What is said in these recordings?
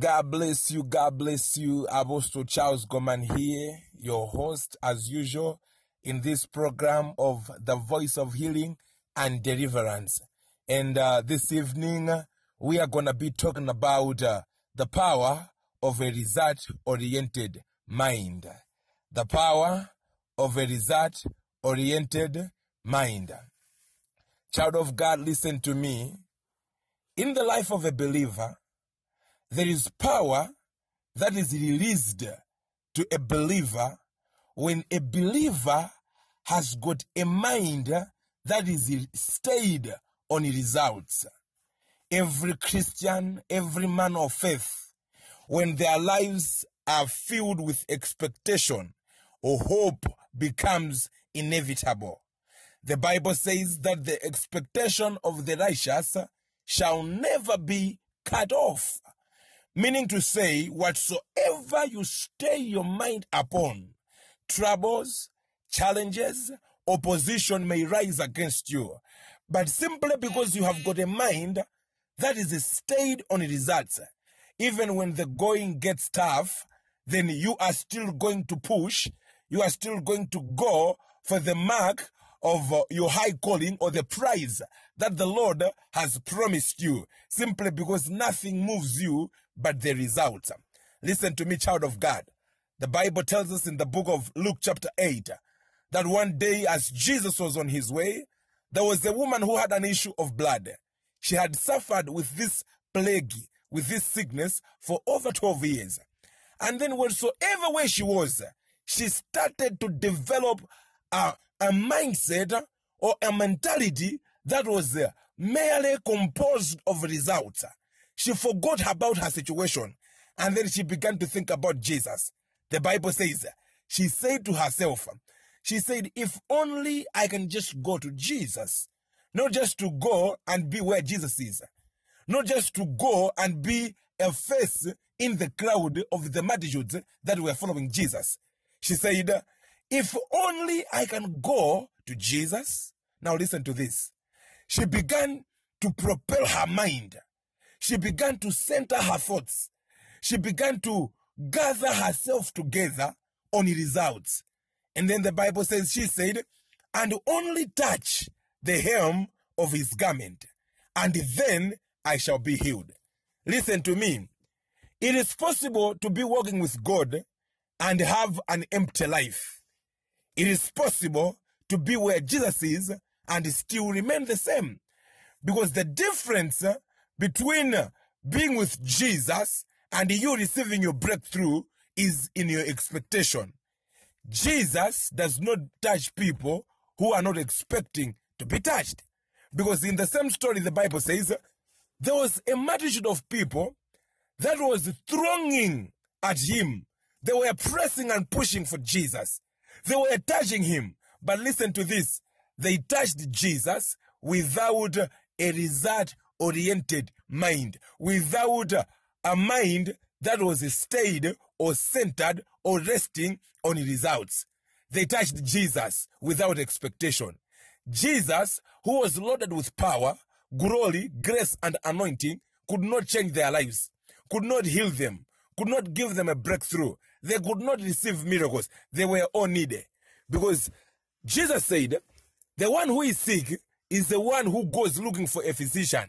God bless you. God bless you. Apostle Charles Goman here, your host as usual in this program of the voice of healing and deliverance. And uh, this evening, we are going to be talking about uh, the power of a result oriented mind. The power of a result oriented mind. Child of God, listen to me. In the life of a believer, there is power that is released to a believer when a believer has got a mind that is stayed on results. Every Christian, every man of faith, when their lives are filled with expectation or hope becomes inevitable. The Bible says that the expectation of the righteous shall never be cut off. Meaning to say, whatsoever you stay your mind upon, troubles, challenges, opposition may rise against you. But simply because you have got a mind that is stayed on results, even when the going gets tough, then you are still going to push, you are still going to go for the mark of your high calling or the prize that the Lord has promised you simply because nothing moves you but the results. Listen to me, child of God. The Bible tells us in the book of Luke chapter 8 that one day as Jesus was on his way, there was a woman who had an issue of blood. She had suffered with this plague, with this sickness for over 12 years. And then whatsoever way she was, she started to develop a, a mindset or a mentality that was merely composed of results. She forgot about her situation and then she began to think about Jesus. The Bible says, she said to herself, she said, if only I can just go to Jesus, not just to go and be where Jesus is, not just to go and be a face in the crowd of the multitudes that were following Jesus. She said, if only I can go to Jesus. Now listen to this. She began to propel her mind. She began to center her thoughts. She began to gather herself together on results. And then the Bible says, she said, and only touch the hem of his garment, and then I shall be healed. Listen to me. It is possible to be walking with God and have an empty life. It is possible to be where Jesus is and still remain the same. Because the difference between uh, being with Jesus and you receiving your breakthrough is in your expectation. Jesus does not touch people who are not expecting to be touched. Because in the same story, the Bible says there was a multitude of people that was thronging at him. They were pressing and pushing for Jesus. They were touching him. But listen to this. They touched Jesus without a result oriented mind, without a mind that was stayed or centered or resting on results. They touched Jesus without expectation. Jesus, who was loaded with power, glory, grace, and anointing, could not change their lives, could not heal them, could not give them a breakthrough. They could not receive miracles. They were all needy. Because Jesus said, the one who is sick is the one who goes looking for a physician.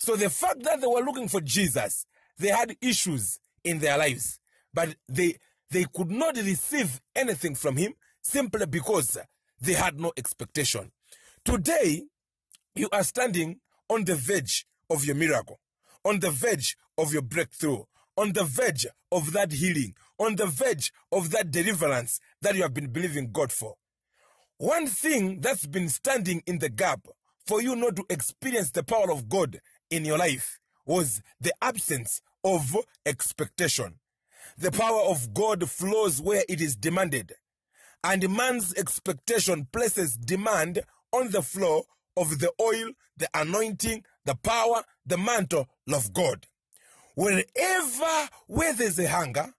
So the fact that they were looking for Jesus, they had issues in their lives, but they, they could not receive anything from him simply because they had no expectation. Today, you are standing on the verge of your miracle, on the verge of your breakthrough, on the verge of that healing, on the verge of that deliverance that you have been believing God for. One thing that's been standing in the gap for you not to experience the power of God in your life was the absence of expectation. The power of God flows where it is demanded, and man's expectation places demand on the flow of the oil, the anointing, the power, the mantle of God. Wherever where there's a hunger,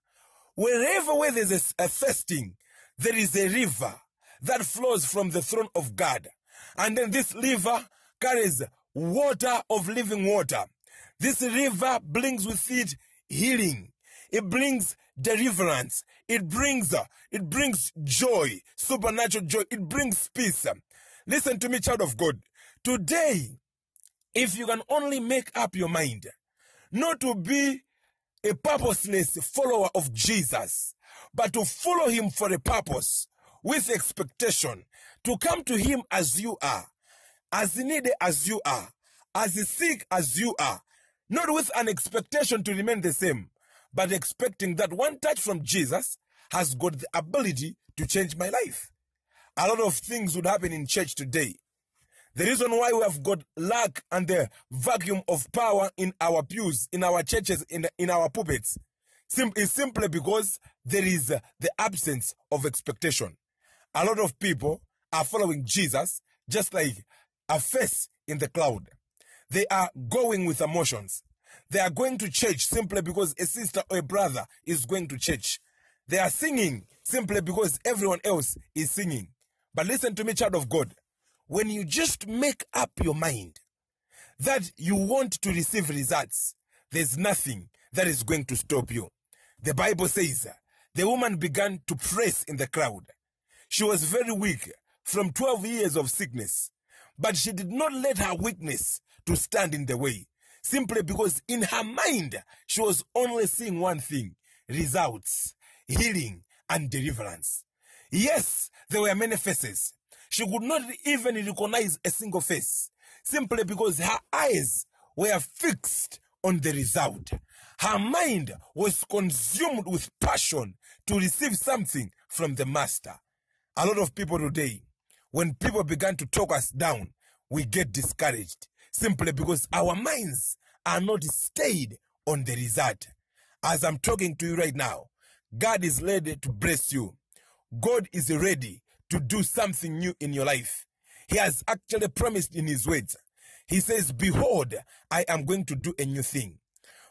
wherever where there's a, thirsting, there is a river that flows from the throne of God. And then this river carries water of living water. This river brings with it healing. It brings deliverance. It brings, it brings joy, supernatural joy. It brings peace. Listen to me, child of God. Today, if you can only make up your mind not to be a purposeless follower of Jesus, but to follow him for a purpose with expectation, to come to him as you are, as needy as you are, as sick as you are, not with an expectation to remain the same, but expecting that one touch from Jesus has got the ability to change my life. A lot of things would happen in church today. The reason why we have got lack and the vacuum of power in our pews, in our churches, in, in our pulpits sim- is simply because there is uh, the absence of expectation. A lot of people are following Jesus just like a face in the cloud. They are going with emotions. They are going to church simply because a sister or a brother is going to church. They are singing simply because everyone else is singing. But listen to me, child of God. When you just make up your mind that you want to receive results, there's nothing that is going to stop you. The Bible says the woman began to press in the crowd. She was very weak from 12 years of sickness, but she did not let her weakness to stand in the way simply because in her mind she was only seeing one thing results, healing, and deliverance. Yes, there were many faces. She could not even recognize a single face simply because her eyes were fixed on the result. Her mind was consumed with passion to receive something from the master. A lot of people today, when people began to talk us down, we get discouraged simply because our minds are not stayed on the result. As I'm talking to you right now, God is ready to bless you. God is ready to do something new in your life. He has actually promised in His words. He says, Behold, I am going to do a new thing.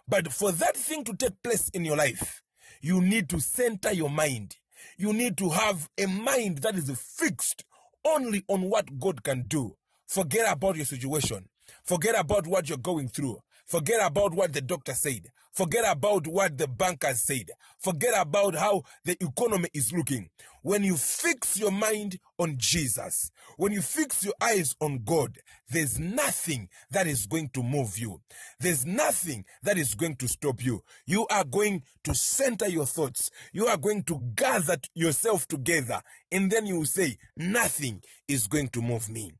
But for that thing to take place in your life, you need to center your mind. You need to have a mind that is fixed only on what God can do. Forget about your situation. Forget about what you're going through. Forget about what the doctor said. Forget about what the bankers said. Forget about how the economy is looking. When you fix your mind on Jesus, when you fix your eyes on God, there's nothing that is going to move you. There's nothing that is going to stop you. You are going to center your thoughts. You are going to gather yourself together. And then you will say, nothing is going to move me.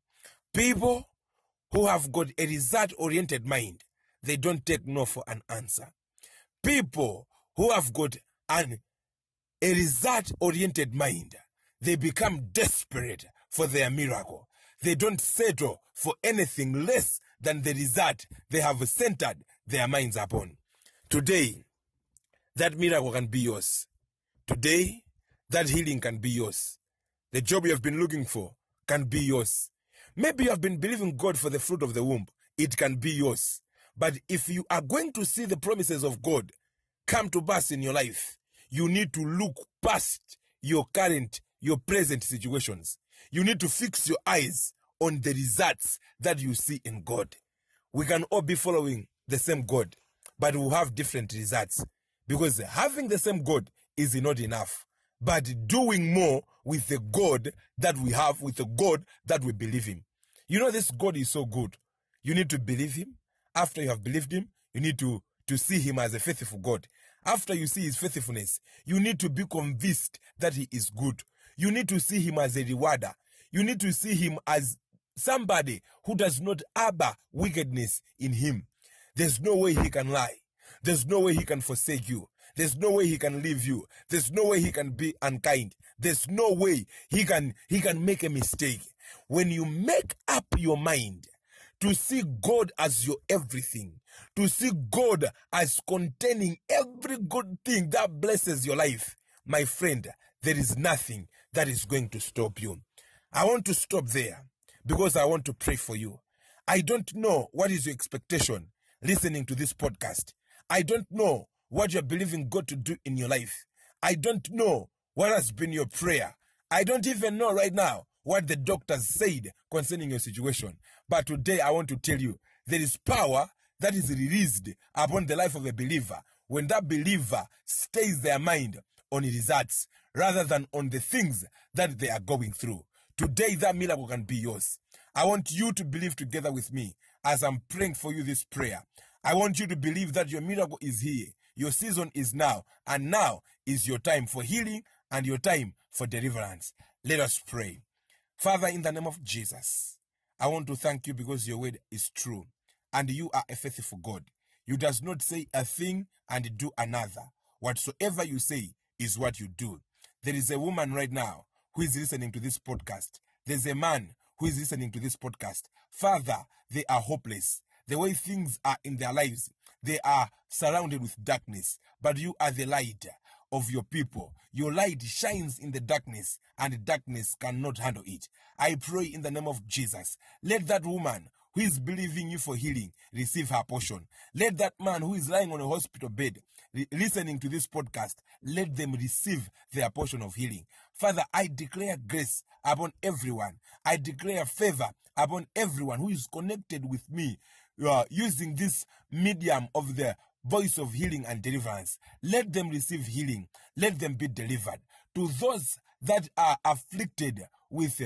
People who have got a result oriented mind, they don't take no for an answer. People who have got an a result oriented mind, they become desperate for their miracle. They don't settle for anything less than the result they have centered their minds upon. Today, that miracle can be yours. Today, that healing can be yours. The job you have been looking for can be yours. Maybe you have been believing God for the fruit of the womb. It can be yours. But if you are going to see the promises of God come to pass in your life, you need to look past your current, your present situations. You need to fix your eyes on the results that you see in God. We can all be following the same God, but we will have different results because having the same God is not enough. But doing more with the God that we have, with the God that we believe in. You know, this God is so good. You need to believe Him. After you have believed Him, you need to, to see Him as a faithful God. After you see His faithfulness, you need to be convinced that He is good. You need to see Him as a rewarder. You need to see Him as somebody who does not harbor wickedness in Him. There's no way He can lie. There's no way He can forsake you. There's no way he can leave you. There's no way he can be unkind. There's no way he can he can make a mistake. When you make up your mind to see God as your everything, to see God as containing every good thing that blesses your life, my friend, there is nothing that is going to stop you. I want to stop there because I want to pray for you. I don't know what is your expectation listening to this podcast. I don't know what you're believing God to do in your life. I don't know what has been your prayer. I don't even know right now what the doctors said concerning your situation. But today I want to tell you there is power that is released upon the life of a believer when that believer stays their mind on results rather than on the things that they are going through. Today, that miracle can be yours. I want you to believe together with me as I'm praying for you this prayer. I want you to believe that your miracle is here. Your season is now, and now is your time for healing and your time for deliverance. Let us pray. Father, in the name of Jesus, I want to thank you because your word is true and you are a faithful God. You does not say a thing and do another. Whatsoever you say is what you do. There is a woman right now who is listening to this podcast. There's a man who is listening to this podcast. Father, they are hopeless. The way things are in their lives, they are surrounded with darkness, but you are the light of your people. Your light shines in the darkness, and darkness cannot handle it. I pray in the name of Jesus. Let that woman who is believing you for healing receive her portion. Let that man who is lying on a hospital bed listening to this podcast, let them receive their portion of healing. Father, I declare grace upon everyone. I declare favor upon everyone who is connected with me uh, using this medium of the voice of healing and deliverance. Let them receive healing. Let them be delivered. To those that are afflicted with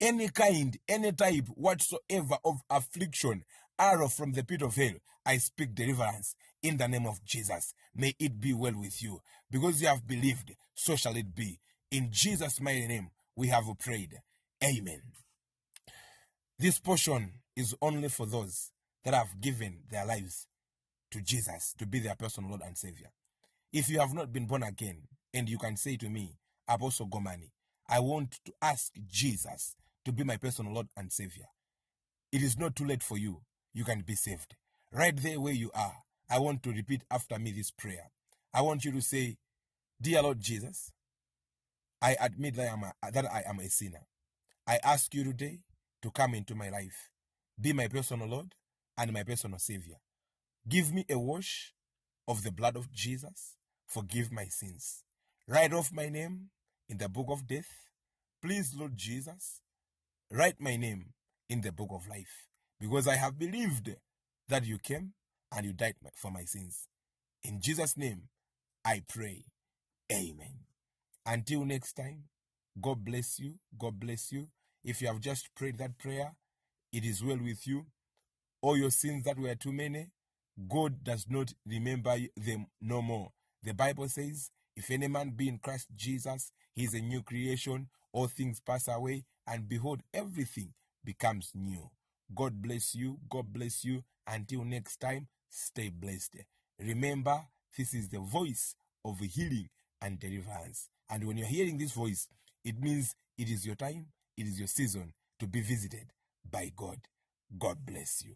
any kind, any type whatsoever of affliction, arrow from the pit of hell, I speak deliverance in the name of Jesus. May it be well with you. Because you have believed, so shall it be. In Jesus' mighty name, we have prayed. Amen. This portion is only for those that have given their lives to Jesus to be their personal Lord and Savior. If you have not been born again and you can say to me, Apostle Gomani, I want to ask Jesus to be my personal Lord and Savior. It is not too late for you. You can be saved. Right there where you are, I want to repeat after me this prayer. I want you to say, Dear Lord Jesus, I admit that I am a, that I am a sinner. I ask you today to come into my life, be my personal Lord and my personal Savior. Give me a wash of the blood of Jesus. Forgive my sins. Write off my name in the book of death. Please, Lord Jesus, write my name in the book of life because I have believed that you came and you died for my sins. In Jesus' name, I pray. Amen. Until next time, God bless you. God bless you. If you have just prayed that prayer, it is well with you. All your sins that were too many, God does not remember them no more. The Bible says, if any man be in Christ Jesus, he is a new creation. All things pass away, and behold, everything becomes new. God bless you. God bless you. Until next time, stay blessed. Remember, this is the voice of healing and deliverance. And when you're hearing this voice, it means it is your time, it is your season to be visited by God. God bless you.